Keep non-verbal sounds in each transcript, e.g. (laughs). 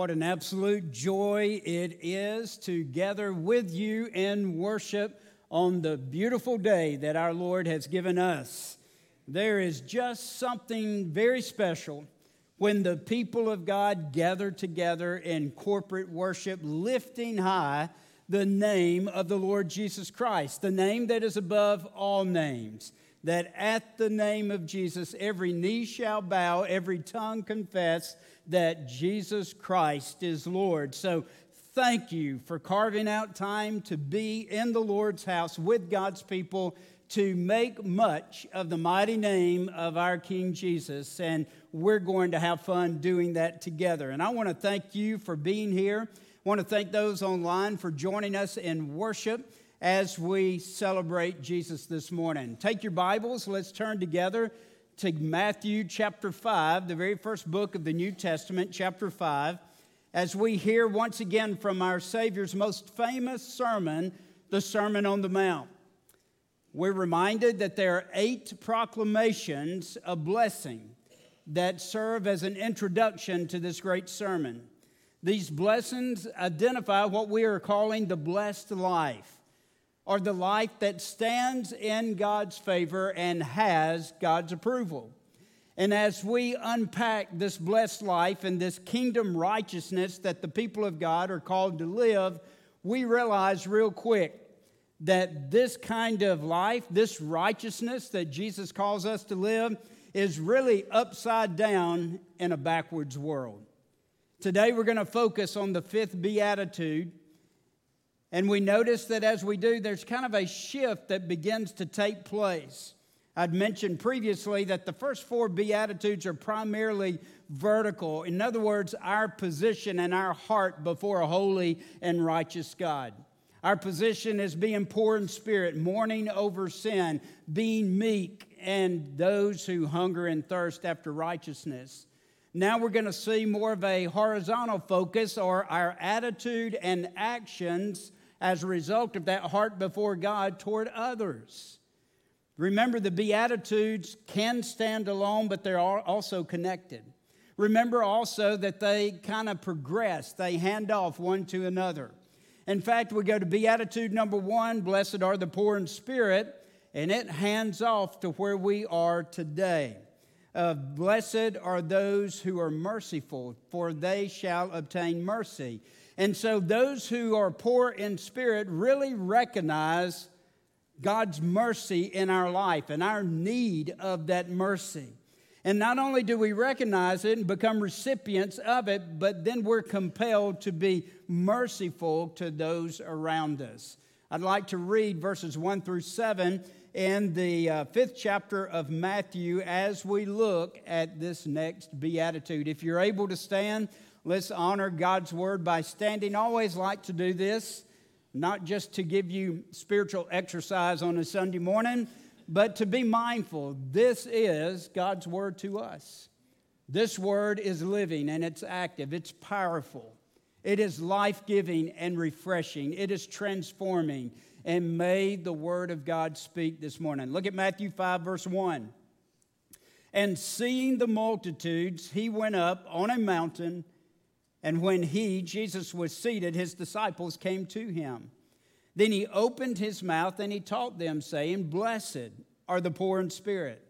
What an absolute joy it is to gather with you in worship on the beautiful day that our Lord has given us. There is just something very special when the people of God gather together in corporate worship, lifting high the name of the Lord Jesus Christ, the name that is above all names that at the name of Jesus, every knee shall bow, every tongue confess that Jesus Christ is Lord. So, thank you for carving out time to be in the Lord's house with God's people to make much of the mighty name of our King Jesus. And we're going to have fun doing that together. And I want to thank you for being here. I want to thank those online for joining us in worship as we celebrate Jesus this morning. Take your Bibles, let's turn together to Matthew chapter 5, the very first book of the New Testament, chapter 5, as we hear once again from our Savior's most famous sermon, the Sermon on the Mount. We're reminded that there are eight proclamations of blessing that serve as an introduction to this great sermon. These blessings identify what we are calling the blessed life or the life that stands in God's favor and has God's approval. And as we unpack this blessed life and this kingdom righteousness that the people of God are called to live, we realize real quick that this kind of life, this righteousness that Jesus calls us to live, is really upside down in a backwards world. Today, we're going to focus on the fifth beatitude and we notice that as we do, there's kind of a shift that begins to take place. I'd mentioned previously that the first four Beatitudes are primarily vertical. In other words, our position and our heart before a holy and righteous God. Our position is being poor in spirit, mourning over sin, being meek, and those who hunger and thirst after righteousness. Now we're going to see more of a horizontal focus or our attitude and actions as a result of that heart before God toward others. Remember, the Beatitudes can stand alone, but they're also connected. Remember also that they kind of progress, they hand off one to another. In fact, we go to Beatitude number one Blessed are the poor in spirit, and it hands off to where we are today. Uh, blessed are those who are merciful, for they shall obtain mercy. And so those who are poor in spirit really recognize God's mercy in our life and our need of that mercy. And not only do we recognize it and become recipients of it, but then we're compelled to be merciful to those around us. I'd like to read verses 1 through 7 in the uh, fifth chapter of Matthew as we look at this next beatitude. If you're able to stand, Let's honor God's word by standing. always like to do this, not just to give you spiritual exercise on a Sunday morning, but to be mindful. This is God's word to us. This word is living and it's active, it's powerful, it is life giving and refreshing, it is transforming. And may the word of God speak this morning. Look at Matthew 5, verse 1. And seeing the multitudes, he went up on a mountain and when he, Jesus, was seated, his disciples came to him. Then he opened his mouth and he taught them, saying, Blessed are the poor in spirit,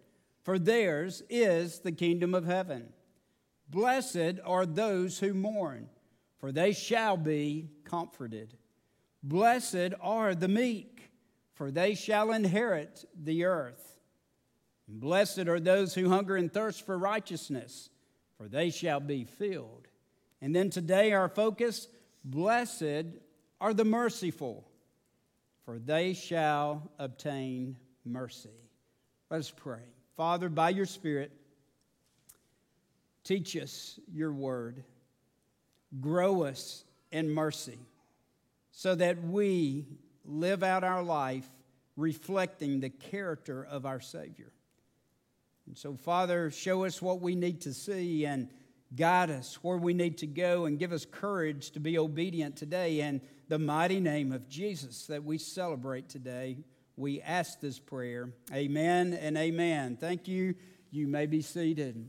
for theirs is the kingdom of heaven. Blessed are those who mourn, for they shall be comforted. Blessed are the meek, for they shall inherit the earth. Blessed are those who hunger and thirst for righteousness, for they shall be filled. And then today, our focus blessed are the merciful, for they shall obtain mercy. Let us pray. Father, by your Spirit, teach us your word, grow us in mercy, so that we live out our life reflecting the character of our Savior. And so, Father, show us what we need to see and guide us where we need to go and give us courage to be obedient today. In the mighty name of Jesus that we celebrate today, we ask this prayer. Amen and amen. Thank you. You may be seated.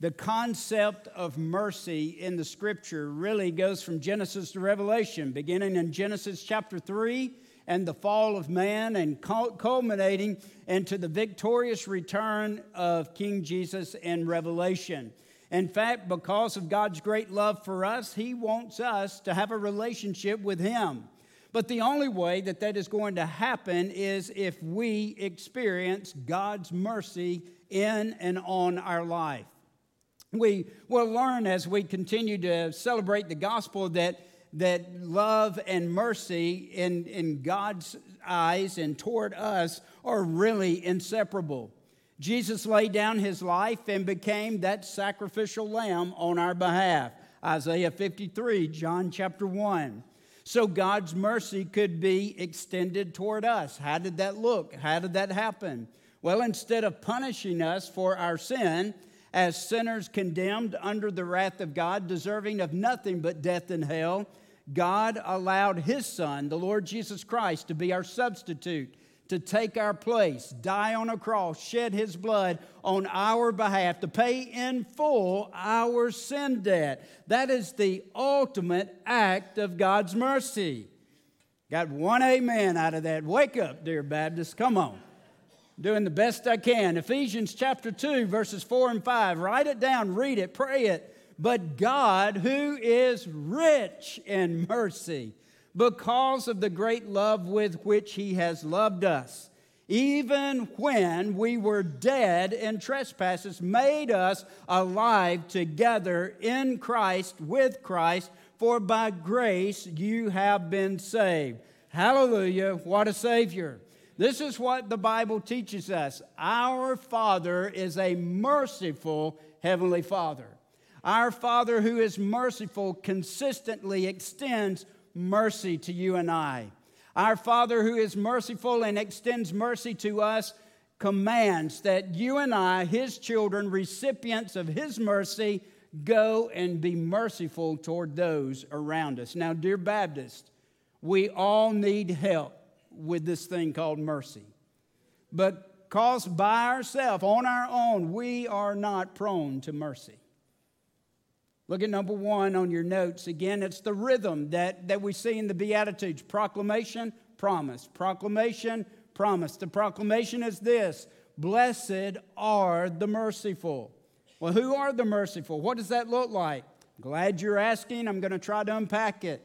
The concept of mercy in the scripture really goes from Genesis to Revelation, beginning in Genesis chapter 3 and the fall of man, and culminating into the victorious return of King Jesus in Revelation. In fact, because of God's great love for us, He wants us to have a relationship with Him. But the only way that that is going to happen is if we experience God's mercy in and on our life. We will learn as we continue to celebrate the gospel that, that love and mercy in, in God's eyes and toward us are really inseparable. Jesus laid down his life and became that sacrificial lamb on our behalf. Isaiah 53, John chapter 1 so God's mercy could be extended toward us. How did that look? How did that happen? Well, instead of punishing us for our sin, as sinners condemned under the wrath of God, deserving of nothing but death and hell, God allowed His Son, the Lord Jesus Christ, to be our substitute to take our place, die on a cross, shed his blood on our behalf, to pay in full our sin debt. That is the ultimate act of God's mercy. Got one amen out of that. Wake up, dear Baptist. Come on. Doing the best I can. Ephesians chapter 2, verses 4 and 5. Write it down, read it, pray it. But God, who is rich in mercy, because of the great love with which He has loved us. Even when we were dead in trespasses, made us alive together in Christ, with Christ, for by grace you have been saved. Hallelujah, what a Savior. This is what the Bible teaches us. Our Father is a merciful Heavenly Father. Our Father, who is merciful, consistently extends mercy to you and I. Our Father, who is merciful and extends mercy to us, commands that you and I, His children, recipients of His mercy, go and be merciful toward those around us. Now, dear Baptist, we all need help with this thing called mercy. But caused by ourselves, on our own, we are not prone to mercy. Look at number one on your notes. Again, it's the rhythm that, that we see in the Beatitudes proclamation, promise. Proclamation, promise. The proclamation is this Blessed are the merciful. Well, who are the merciful? What does that look like? Glad you're asking. I'm going to try to unpack it.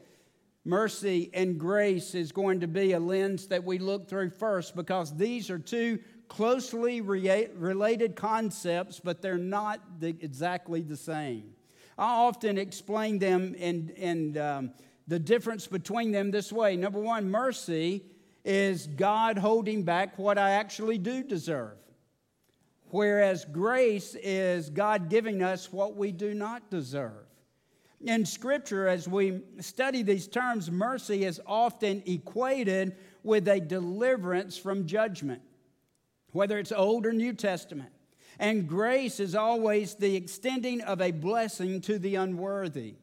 Mercy and grace is going to be a lens that we look through first because these are two closely related concepts, but they're not the, exactly the same. I often explain them and, and um, the difference between them this way. Number one, mercy is God holding back what I actually do deserve, whereas grace is God giving us what we do not deserve. In Scripture, as we study these terms, mercy is often equated with a deliverance from judgment, whether it's Old or New Testament. And grace is always the extending of a blessing to the unworthy.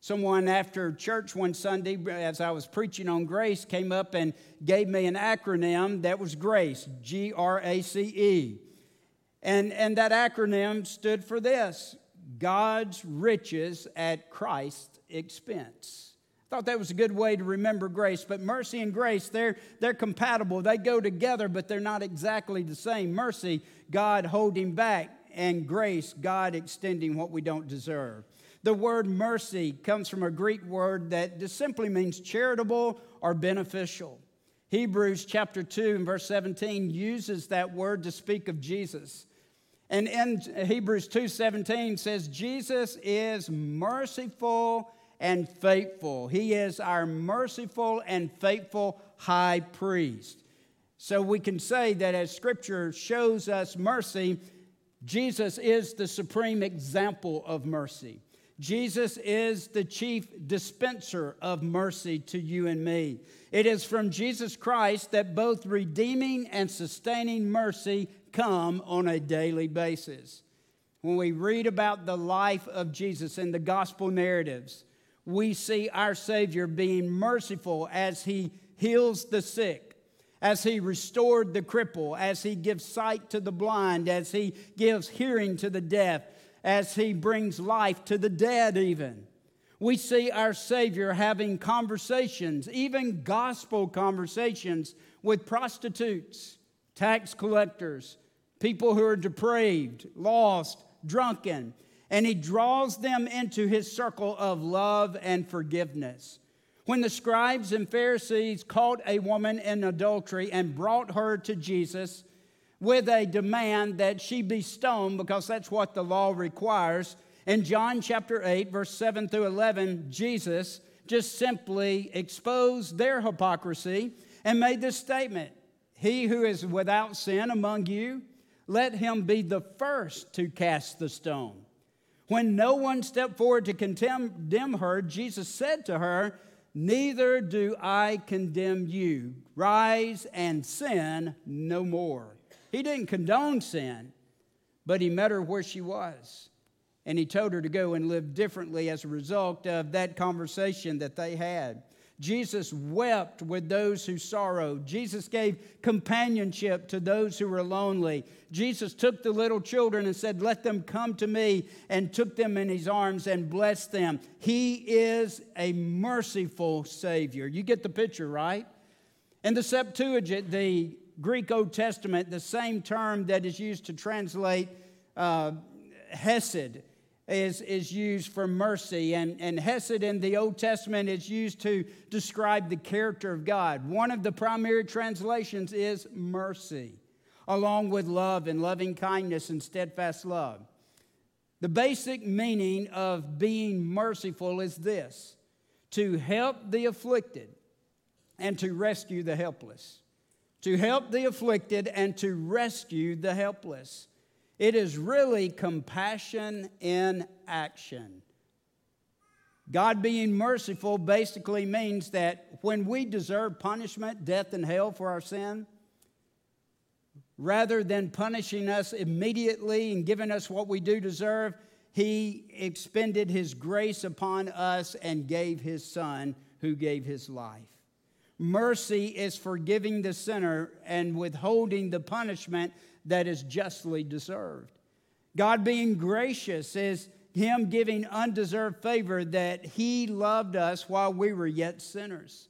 Someone after church one Sunday, as I was preaching on grace, came up and gave me an acronym that was GRACE, G R A C E. And, and that acronym stood for this God's riches at Christ's expense. Thought that was a good way to remember grace, but mercy and grace, they're, they're compatible. They go together, but they're not exactly the same. Mercy, God holding back, and grace, God extending what we don't deserve. The word mercy comes from a Greek word that just simply means charitable or beneficial. Hebrews chapter 2 and verse 17 uses that word to speak of Jesus. And in Hebrews 2:17 says Jesus is merciful and faithful. He is our merciful and faithful high priest. So we can say that as Scripture shows us mercy, Jesus is the supreme example of mercy. Jesus is the chief dispenser of mercy to you and me. It is from Jesus Christ that both redeeming and sustaining mercy come on a daily basis. When we read about the life of Jesus in the gospel narratives, we see our Savior being merciful as He heals the sick, as He restored the cripple, as He gives sight to the blind, as He gives hearing to the deaf, as he brings life to the dead, even. We see our Savior having conversations, even gospel conversations, with prostitutes, tax collectors, people who are depraved, lost, drunken, and he draws them into his circle of love and forgiveness. When the scribes and Pharisees caught a woman in adultery and brought her to Jesus with a demand that she be stoned, because that's what the law requires, in John chapter 8, verse 7 through 11, Jesus just simply exposed their hypocrisy and made this statement He who is without sin among you, let him be the first to cast the stone. When no one stepped forward to condemn her, Jesus said to her, Neither do I condemn you. Rise and sin no more. He didn't condone sin, but he met her where she was and he told her to go and live differently as a result of that conversation that they had. Jesus wept with those who sorrowed. Jesus gave companionship to those who were lonely. Jesus took the little children and said, Let them come to me, and took them in his arms and blessed them. He is a merciful Savior. You get the picture, right? In the Septuagint, the Greek Old Testament, the same term that is used to translate uh, Hesed is, is used for mercy, and, and Hesed in the Old Testament is used to describe the character of God. One of the primary translations is mercy, along with love and loving kindness and steadfast love. The basic meaning of being merciful is this to help the afflicted and to rescue the helpless. To help the afflicted and to rescue the helpless. It is really compassion in action. God being merciful basically means that when we deserve punishment, death, and hell for our sin, rather than punishing us immediately and giving us what we do deserve, He expended His grace upon us and gave His Son, who gave His life. Mercy is forgiving the sinner and withholding the punishment that is justly deserved. God being gracious is Him giving undeserved favor that He loved us while we were yet sinners.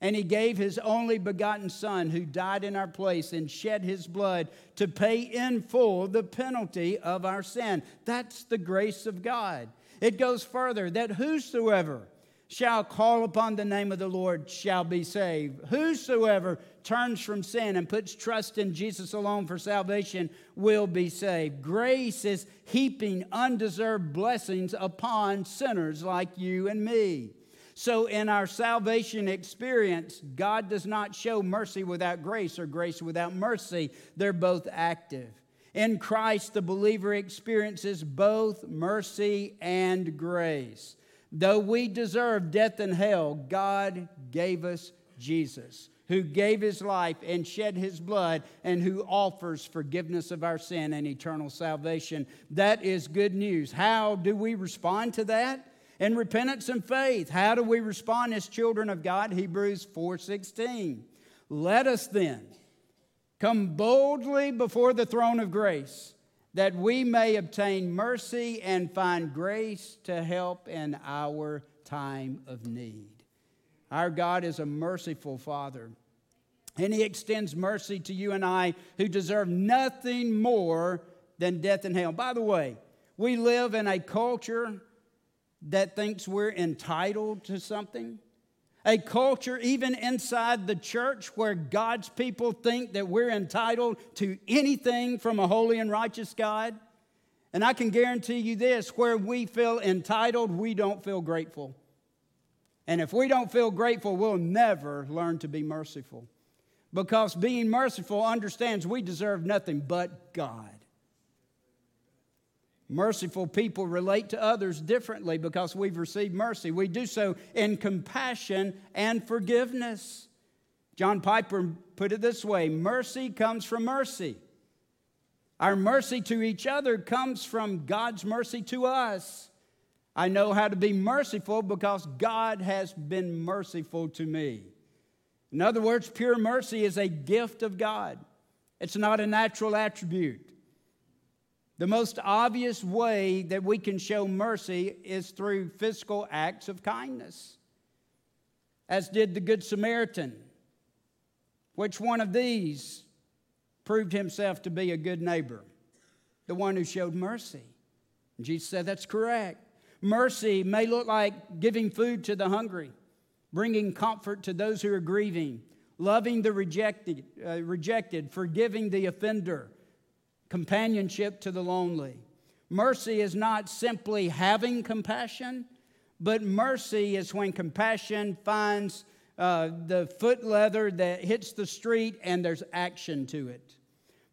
And He gave His only begotten Son, who died in our place and shed His blood to pay in full the penalty of our sin. That's the grace of God. It goes further that whosoever shall call upon the name of the Lord shall be saved. Whosoever turns from sin and puts trust in Jesus alone for salvation will be saved. Grace is heaping undeserved blessings upon sinners like you and me. So, in our salvation experience, God does not show mercy without grace or grace without mercy. They're both active. In Christ, the believer experiences both mercy and grace. Though we deserve death and hell, God gave us Jesus, who gave his life and shed his blood, and who offers forgiveness of our sin and eternal salvation. That is good news. How do we respond to that? In repentance and faith. How do we respond as children of God? Hebrews 4:16. Let us then come boldly before the throne of grace that we may obtain mercy and find grace to help in our time of need. Our God is a merciful Father, and He extends mercy to you and I who deserve nothing more than death and hell. By the way, we live in a culture that thinks we're entitled to something. A culture, even inside the church, where God's people think that we're entitled to anything from a holy and righteous God. And I can guarantee you this where we feel entitled, we don't feel grateful. And if we don't feel grateful, we'll never learn to be merciful. Because being merciful understands we deserve nothing but God. Merciful people relate to others differently because we've received mercy. We do so in compassion and forgiveness. John Piper put it this way mercy comes from mercy. Our mercy to each other comes from God's mercy to us. I know how to be merciful because God has been merciful to me. In other words, pure mercy is a gift of God, it's not a natural attribute. The most obvious way that we can show mercy is through physical acts of kindness, as did the Good Samaritan. Which one of these proved himself to be a good neighbor? The one who showed mercy. Jesus said, That's correct. Mercy may look like giving food to the hungry, bringing comfort to those who are grieving, loving the rejected, uh, rejected forgiving the offender companionship to the lonely. Mercy is not simply having compassion, but mercy is when compassion finds uh, the foot leather that hits the street and there's action to it.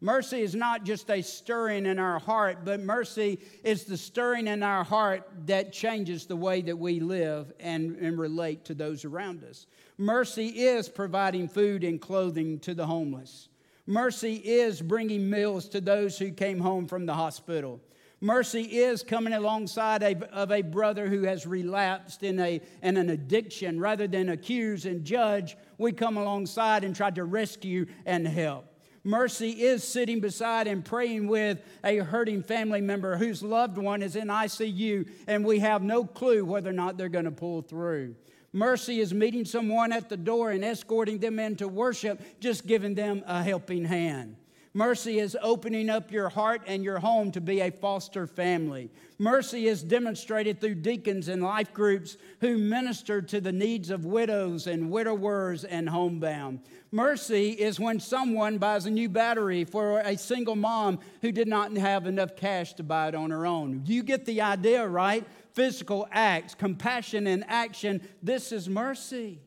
Mercy is not just a stirring in our heart, but mercy is the stirring in our heart that changes the way that we live and, and relate to those around us. Mercy is providing food and clothing to the homeless. Mercy is bringing meals to those who came home from the hospital. Mercy is coming alongside a, of a brother who has relapsed in, a, in an addiction. Rather than accuse and judge, we come alongside and try to rescue and help. Mercy is sitting beside and praying with a hurting family member whose loved one is in ICU and we have no clue whether or not they're going to pull through. Mercy is meeting someone at the door and escorting them into worship, just giving them a helping hand. Mercy is opening up your heart and your home to be a foster family. Mercy is demonstrated through deacons and life groups who minister to the needs of widows and widowers and homebound. Mercy is when someone buys a new battery for a single mom who did not have enough cash to buy it on her own. You get the idea, right? physical acts, compassion in action. This is mercy.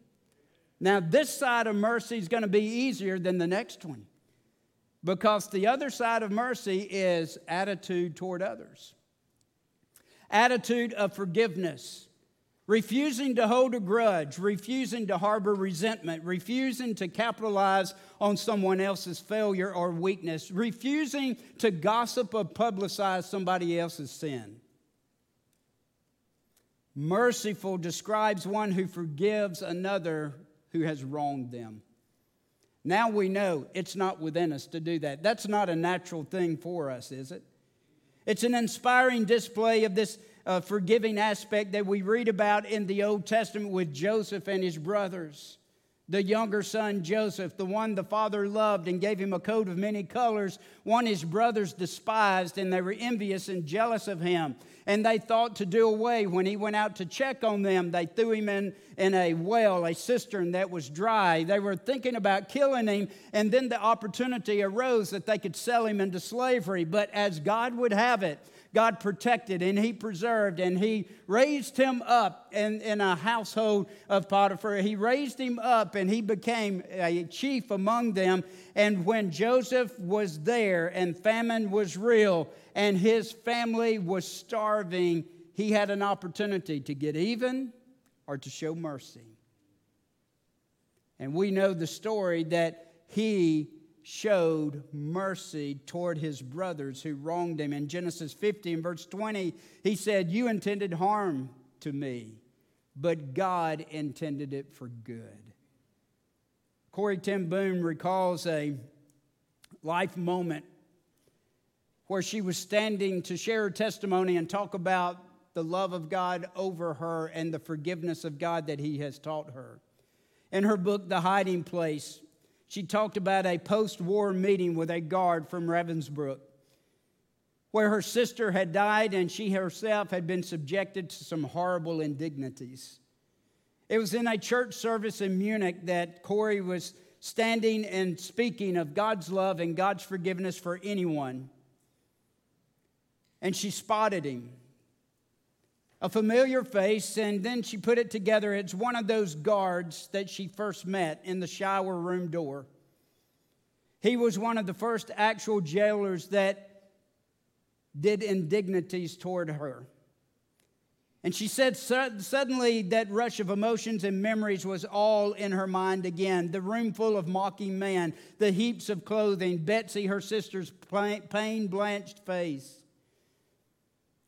Now, this side of mercy is going to be easier than the next one because the other side of mercy is attitude toward others. Attitude of forgiveness, refusing to hold a grudge, refusing to harbor resentment, refusing to capitalize on someone else's failure or weakness, refusing to gossip or publicize somebody else's sin. Merciful describes one who forgives another who has wronged them. Now we know it's not within us to do that. That's not a natural thing for us, is it? It's an inspiring display of this uh, forgiving aspect that we read about in the Old Testament with Joseph and his brothers the younger son Joseph, the one the father loved and gave him a coat of many colors, one his brothers despised, and they were envious and jealous of him. And they thought to do away. When he went out to check on them, they threw him in, in a well, a cistern that was dry. They were thinking about killing him, and then the opportunity arose that they could sell him into slavery. But as God would have it, God protected and He preserved and He raised him up in, in a household of Potiphar. He raised him up and he became a chief among them. And when Joseph was there and famine was real and his family was starving, he had an opportunity to get even or to show mercy. And we know the story that he showed mercy toward his brothers who wronged him. In Genesis 50 and verse 20, he said, You intended harm to me, but God intended it for good. Corrie ten Boom recalls a life moment where she was standing to share her testimony and talk about the love of God over her and the forgiveness of God that He has taught her. In her book, The Hiding Place, she talked about a post war meeting with a guard from Ravensbrück where her sister had died and she herself had been subjected to some horrible indignities. It was in a church service in Munich that Corrie was standing and speaking of God's love and God's forgiveness for anyone. And she spotted him a familiar face, and then she put it together. It's one of those guards that she first met in the shower room door. He was one of the first actual jailers that did indignities toward her. And she said suddenly that rush of emotions and memories was all in her mind again. The room full of mocking men, the heaps of clothing, Betsy, her sister's pain blanched face.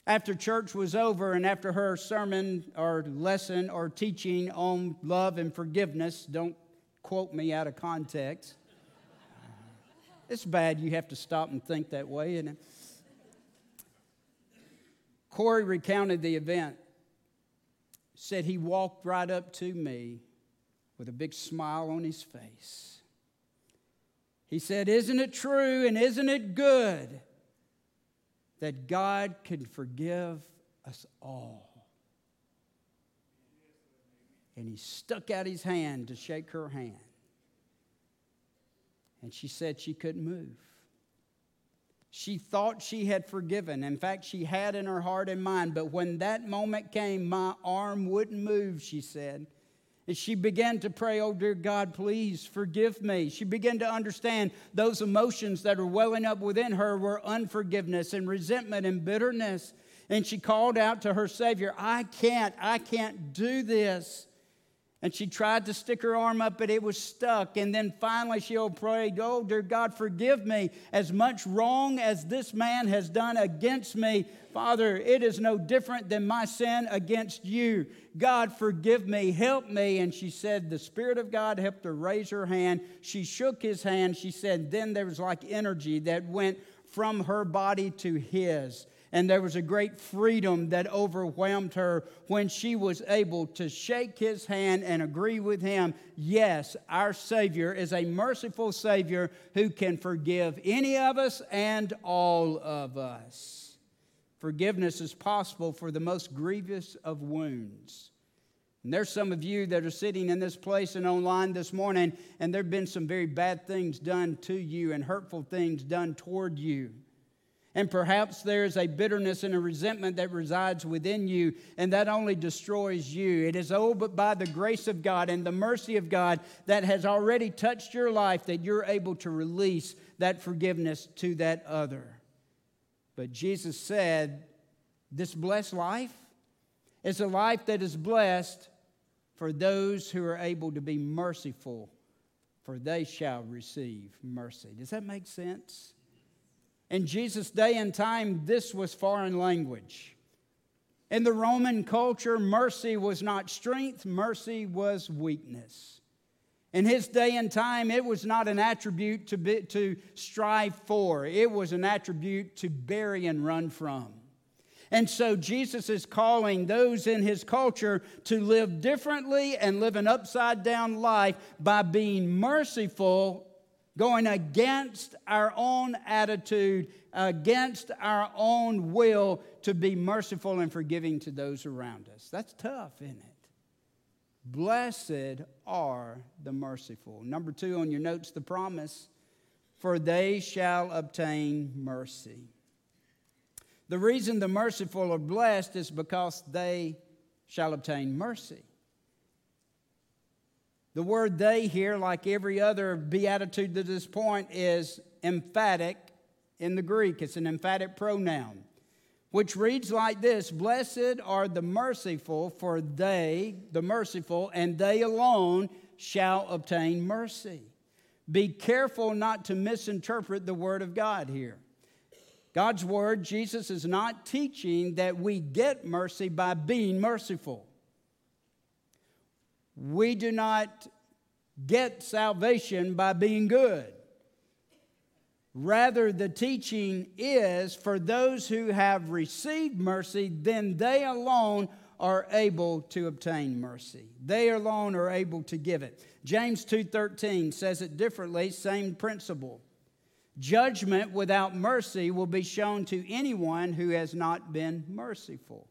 After church was over and after her sermon or lesson or teaching on love and forgiveness, don't quote me out of context. It's bad you have to stop and think that way, isn't it? Corrie recounted the event. Said he walked right up to me with a big smile on his face. He said, Isn't it true and isn't it good that God can forgive us all? And he stuck out his hand to shake her hand. And she said she couldn't move. She thought she had forgiven. In fact, she had in her heart and mind. But when that moment came, my arm wouldn't move, she said. And she began to pray, Oh, dear God, please forgive me. She began to understand those emotions that are welling up within her were unforgiveness and resentment and bitterness. And she called out to her Savior, I can't, I can't do this. And she tried to stick her arm up, but it was stuck. And then finally she prayed, Oh, dear God, forgive me. As much wrong as this man has done against me, Father, it is no different than my sin against you. God, forgive me, help me. And she said, The Spirit of God helped her raise her hand. She shook his hand. She said, Then there was like energy that went from her body to his and there was a great freedom that overwhelmed her when she was able to shake his hand and agree with him yes, our Savior is a merciful Savior who can forgive any of us and all of us. Forgiveness is possible for the most grievous of wounds. And there's some of you that are sitting in this place and online this morning, and there have been some very bad things done to you and hurtful things done toward you. And perhaps there's a bitterness and a resentment that resides within you, and that only destroys you. It is oh, but by the grace of God and the mercy of God that has already touched your life that you're able to release that forgiveness to that other. But Jesus said, This blessed life is a life that is blessed for those who are able to be merciful, for they shall receive mercy. Does that make sense? In Jesus' day and time, this was foreign language. In the Roman culture, mercy was not strength, mercy was weakness. In his day and time, it was not an attribute to, be, to strive for, it was an attribute to bury and run from. And so Jesus is calling those in his culture to live differently and live an upside down life by being merciful going against our own attitude, against our own will to be merciful and forgiving to those around us. That's tough, isn't it? Blessed are the merciful. Number two on your notes, the promise, for they shall obtain mercy. The reason the merciful are blessed is because they shall obtain mercy. The word they here, like every other beatitude to this point, is emphatic in the Greek. It's an emphatic pronoun, which reads like this Blessed are the merciful, for they, the merciful, and they alone shall obtain mercy. Be careful not to misinterpret the word of God here. God's word, Jesus is not teaching that we get mercy by being merciful. We do not get salvation by being good. Rather, the teaching is for those who have received mercy, then they alone are able to obtain mercy. They alone are able to give it. James 2:13 says it differently, same principle. Judgment without mercy will be shown to anyone who has not been merciful.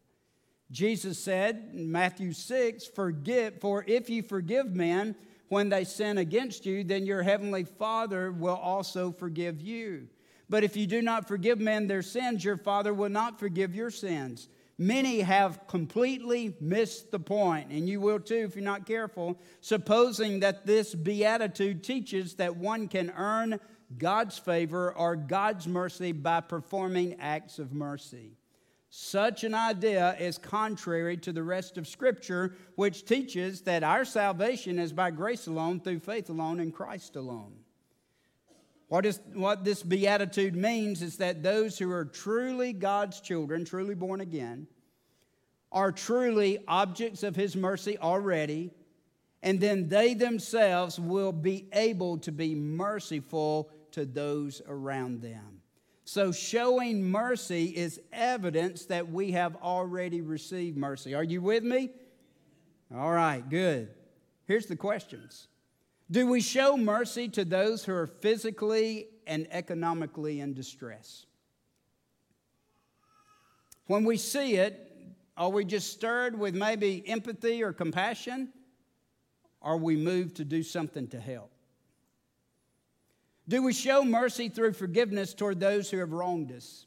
Jesus said in Matthew 6, Forgive, for if you forgive men when they sin against you, then your heavenly Father will also forgive you. But if you do not forgive men their sins, your Father will not forgive your sins. Many have completely missed the point, and you will too if you're not careful, supposing that this beatitude teaches that one can earn God's favor or God's mercy by performing acts of mercy. Such an idea is contrary to the rest of Scripture, which teaches that our salvation is by grace alone, through faith alone, in Christ alone. What, is, what this beatitude means is that those who are truly God's children, truly born again, are truly objects of His mercy already, and then they themselves will be able to be merciful to those around them. So, showing mercy is evidence that we have already received mercy. Are you with me? All right, good. Here's the questions Do we show mercy to those who are physically and economically in distress? When we see it, are we just stirred with maybe empathy or compassion? Are we moved to do something to help? Do we show mercy through forgiveness toward those who have wronged us?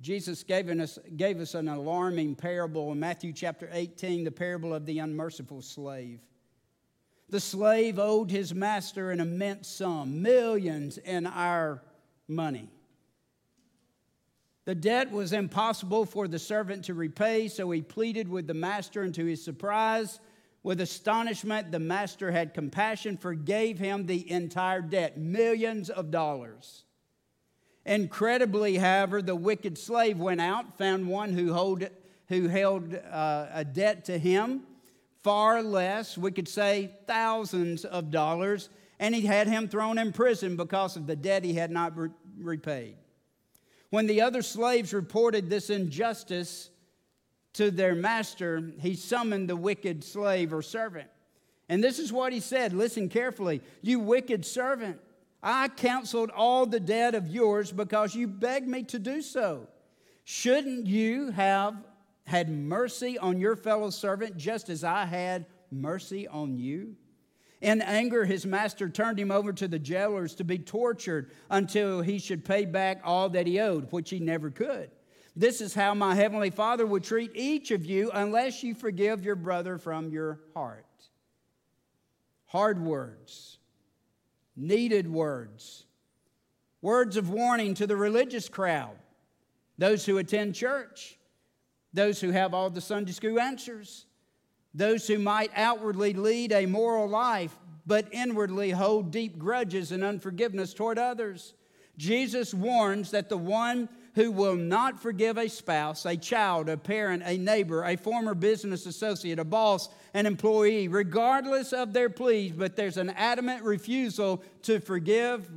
Jesus gave us, gave us an alarming parable in Matthew chapter 18, the parable of the unmerciful slave. The slave owed his master an immense sum, millions in our money. The debt was impossible for the servant to repay, so he pleaded with the master, and to his surprise, with astonishment, the master had compassion, forgave him the entire debt, millions of dollars. Incredibly, however, the wicked slave went out, found one who, hold, who held uh, a debt to him, far less, we could say thousands of dollars, and he had him thrown in prison because of the debt he had not re- repaid. When the other slaves reported this injustice to their master, he summoned the wicked slave or servant. And this is what he said listen carefully. You wicked servant, I counseled all the debt of yours because you begged me to do so. Shouldn't you have had mercy on your fellow servant just as I had mercy on you? In anger, his master turned him over to the jailers to be tortured until he should pay back all that he owed, which he never could. This is how my heavenly Father would treat each of you unless you forgive your brother from your heart. Hard words, needed words, words of warning to the religious crowd, those who attend church, those who have all the Sunday school answers those who might outwardly lead a moral life, but inwardly hold deep grudges and unforgiveness toward others. Jesus warns that the one who will not forgive a spouse, a child, a parent, a neighbor, a former business associate, a boss, an employee, regardless of their pleas, but there's an adamant refusal to forgive,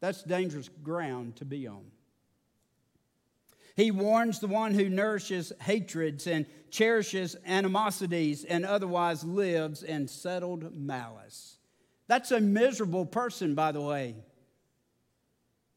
that's dangerous ground to be on. He warns the one who nourishes hatreds and cherishes animosities and otherwise lives in settled malice. That's a miserable person, by the way.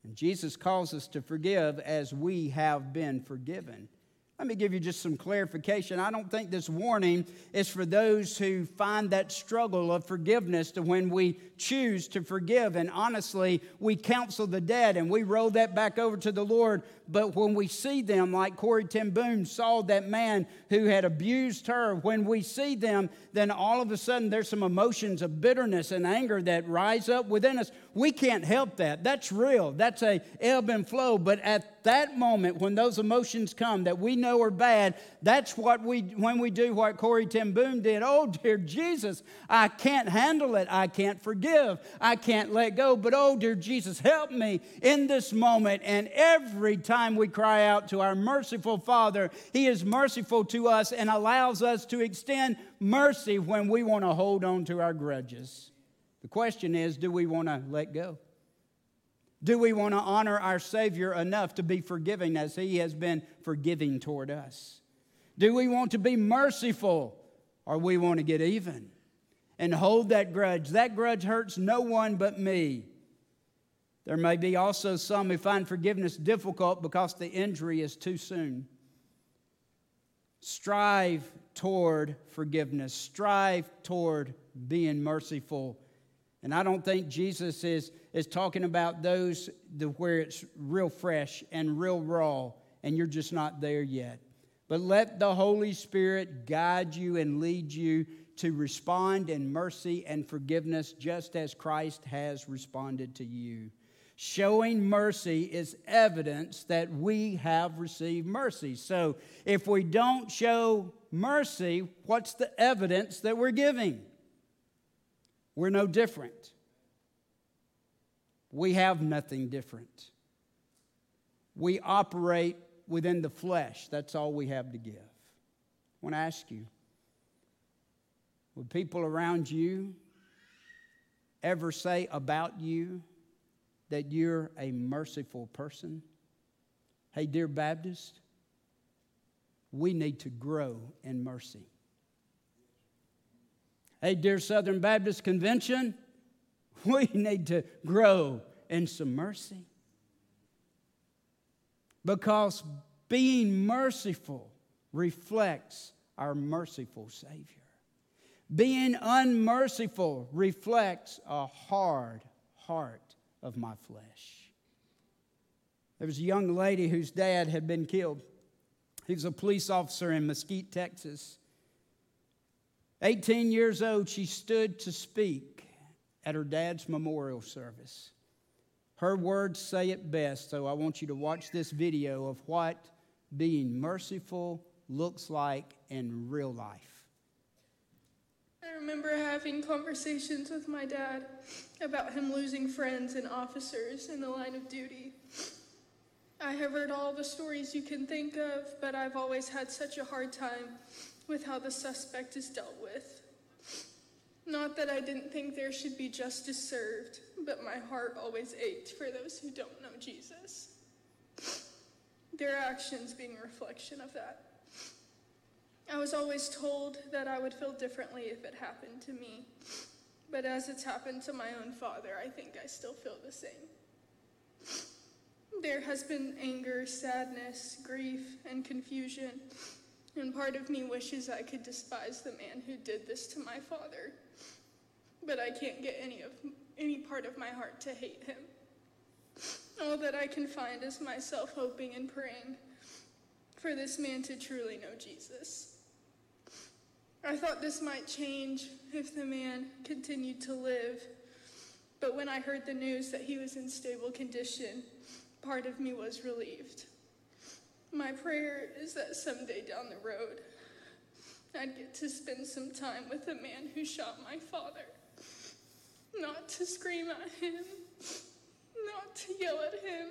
And Jesus calls us to forgive as we have been forgiven. Let me give you just some clarification. I don't think this warning is for those who find that struggle of forgiveness to when we choose to forgive. And honestly, we counsel the dead and we roll that back over to the Lord. But when we see them, like Corrie ten Boom saw that man who had abused her, when we see them, then all of a sudden there's some emotions of bitterness and anger that rise up within us. We can't help that. That's real. That's a ebb and flow. But at that moment, when those emotions come that we know are bad, that's what we, when we do what Corrie ten Boom did. Oh, dear Jesus, I can't handle it. I can't forgive. I can't let go. But oh, dear Jesus, help me in this moment. And every time we cry out to our merciful Father, He is merciful to us and allows us to extend mercy when we want to hold on to our grudges. The question is do we want to let go? Do we want to honor our Savior enough to be forgiving as He has been forgiving toward us? Do we want to be merciful or we want to get even and hold that grudge? That grudge hurts no one but me. There may be also some who find forgiveness difficult because the injury is too soon. Strive toward forgiveness, strive toward being merciful and I don't think Jesus is, is talking about those the, where it's real fresh and real raw and you're just not there yet. But let the Holy Spirit guide you and lead you to respond in mercy and forgiveness just as Christ has responded to you. Showing mercy is evidence that we have received mercy. So if we don't show mercy, what's the evidence that we're giving? We're no different. We have nothing different. We operate within the flesh. That's all we have to give. I want to ask you would people around you ever say about you that you're a merciful person? Hey, dear Baptist, we need to grow in mercy. Hey, dear Southern Baptist Convention, (laughs) we need to grow in some mercy. Because being merciful reflects our merciful Savior. Being unmerciful reflects a hard heart of my flesh. There was a young lady whose dad had been killed. He was a police officer in Mesquite, Texas. 18 years old, she stood to speak at her dad's memorial service. Her words say it best, so I want you to watch this video of what being merciful looks like in real life. I remember having conversations with my dad about him losing friends and officers in the line of duty. I have heard all the stories you can think of, but I've always had such a hard time with how the suspect is dealt with. Not that I didn't think there should be justice served, but my heart always ached for those who don't know Jesus. Their actions being a reflection of that. I was always told that I would feel differently if it happened to me, but as it's happened to my own father, I think I still feel the same. There has been anger, sadness, grief, and confusion, and part of me wishes I could despise the man who did this to my father but I can't get any of any part of my heart to hate him. All that I can find is myself hoping and praying for this man to truly know Jesus. I thought this might change if the man continued to live, but when I heard the news that he was in stable condition, part of me was relieved. My prayer is that someday down the road, I'd get to spend some time with the man who shot my father not to scream at him, not to yell at him,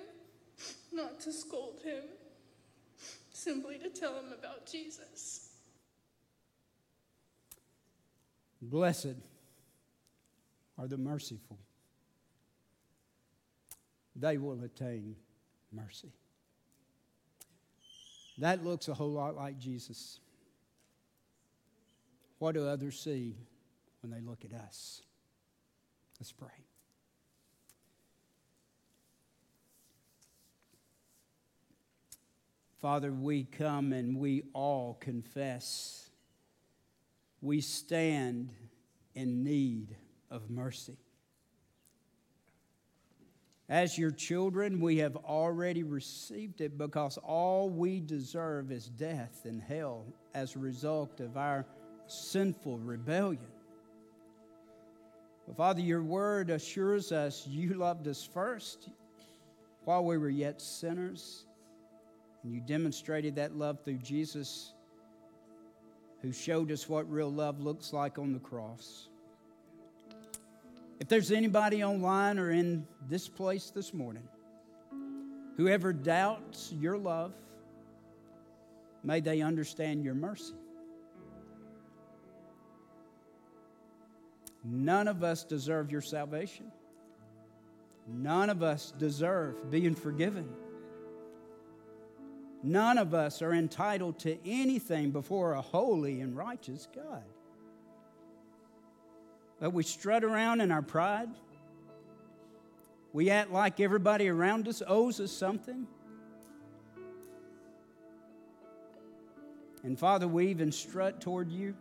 not to scold him, simply to tell him about Jesus. Blessed are the merciful, they will attain mercy. That looks a whole lot like Jesus. What do others see when they look at us? Let's pray. Father, we come and we all confess we stand in need of mercy. As your children, we have already received it because all we deserve is death and hell as a result of our sinful rebellion. But Father, your word assures us you loved us first while we were yet sinners. And you demonstrated that love through Jesus, who showed us what real love looks like on the cross. If there's anybody online or in this place this morning whoever doubts your love, may they understand your mercy. None of us deserve your salvation. None of us deserve being forgiven. None of us are entitled to anything before a holy and righteous God. But we strut around in our pride. We act like everybody around us owes us something. And Father, we even strut toward you.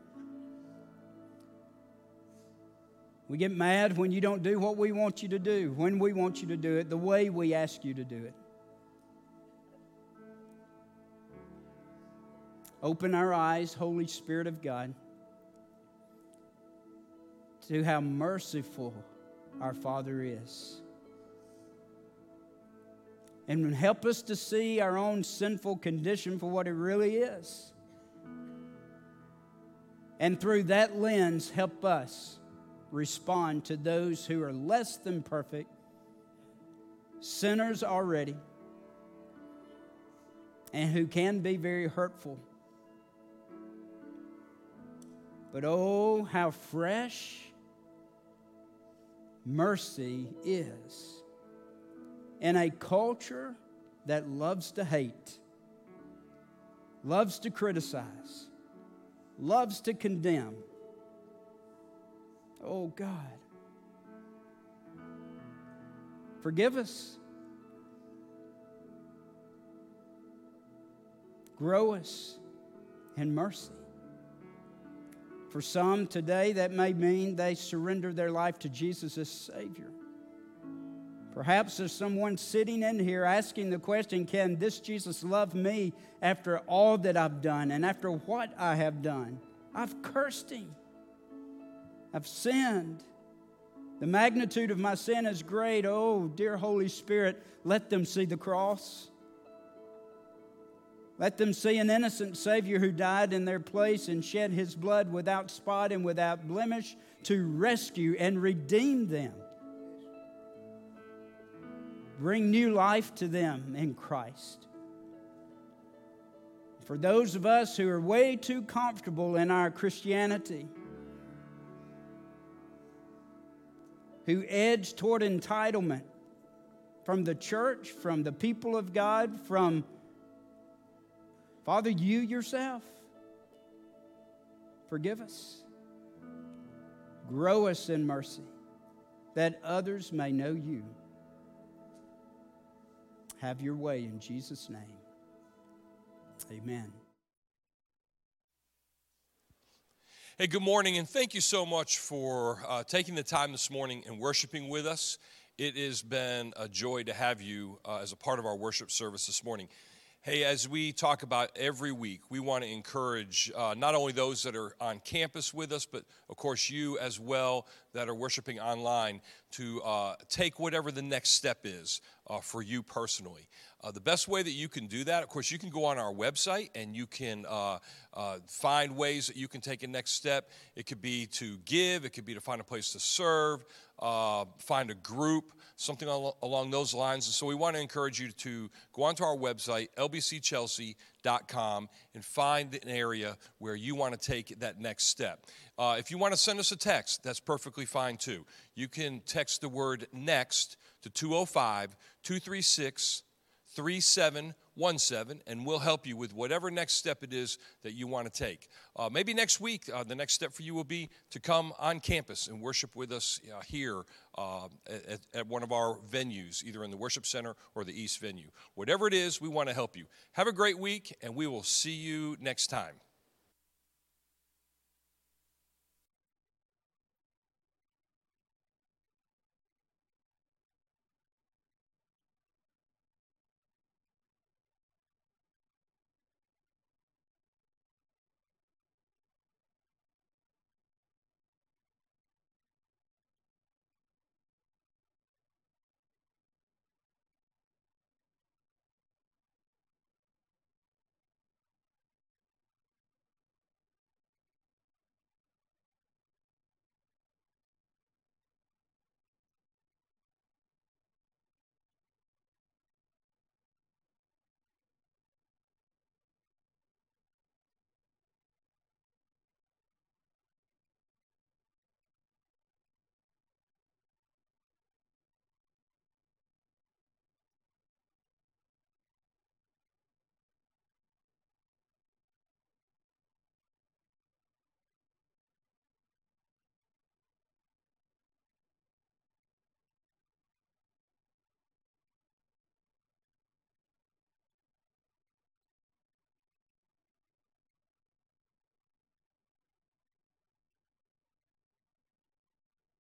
We get mad when you don't do what we want you to do, when we want you to do it, the way we ask you to do it. Open our eyes, Holy Spirit of God, to how merciful our Father is. And help us to see our own sinful condition for what it really is. And through that lens, help us respond to those who are less than perfect, sinners already, and who can be very hurtful. But oh, how fresh mercy is in a culture that loves to hate, loves to criticize, loves to condemn. Oh God, forgive us. Grow us in mercy. For some today, that may mean they surrender their life to Jesus as Savior. Perhaps there's someone sitting in here asking the question Can this Jesus love me after all that I've done and after what I have done? I've cursed him, I've sinned. The magnitude of my sin is great. Oh, dear Holy Spirit, let them see the cross. Let them see an innocent Savior who died in their place and shed his blood without spot and without blemish to rescue and redeem them. Bring new life to them in Christ. For those of us who are way too comfortable in our Christianity, who edge toward entitlement from the church, from the people of God, from Father, you yourself, forgive us. Grow us in mercy that others may know you. Have your way in Jesus' name. Amen. Hey, good morning, and thank you so much for uh, taking the time this morning and worshiping with us. It has been a joy to have you uh, as a part of our worship service this morning. Hey, as we talk about every week, we want to encourage uh, not only those that are on campus with us, but of course you as well that are worshiping online to uh, take whatever the next step is uh, for you personally. Uh, the best way that you can do that, of course, you can go on our website and you can uh, uh, find ways that you can take a next step. It could be to give, it could be to find a place to serve, find a group something along those lines. And so we want to encourage you to go onto our website, lbcchelsea.com, and find an area where you want to take that next step. Uh, if you want to send us a text, that's perfectly fine too. You can text the word next to 205 236 3717, and we'll help you with whatever next step it is that you want to take. Uh, maybe next week, uh, the next step for you will be to come on campus and worship with us uh, here uh, at, at one of our venues, either in the worship center or the East venue. Whatever it is, we want to help you. Have a great week, and we will see you next time.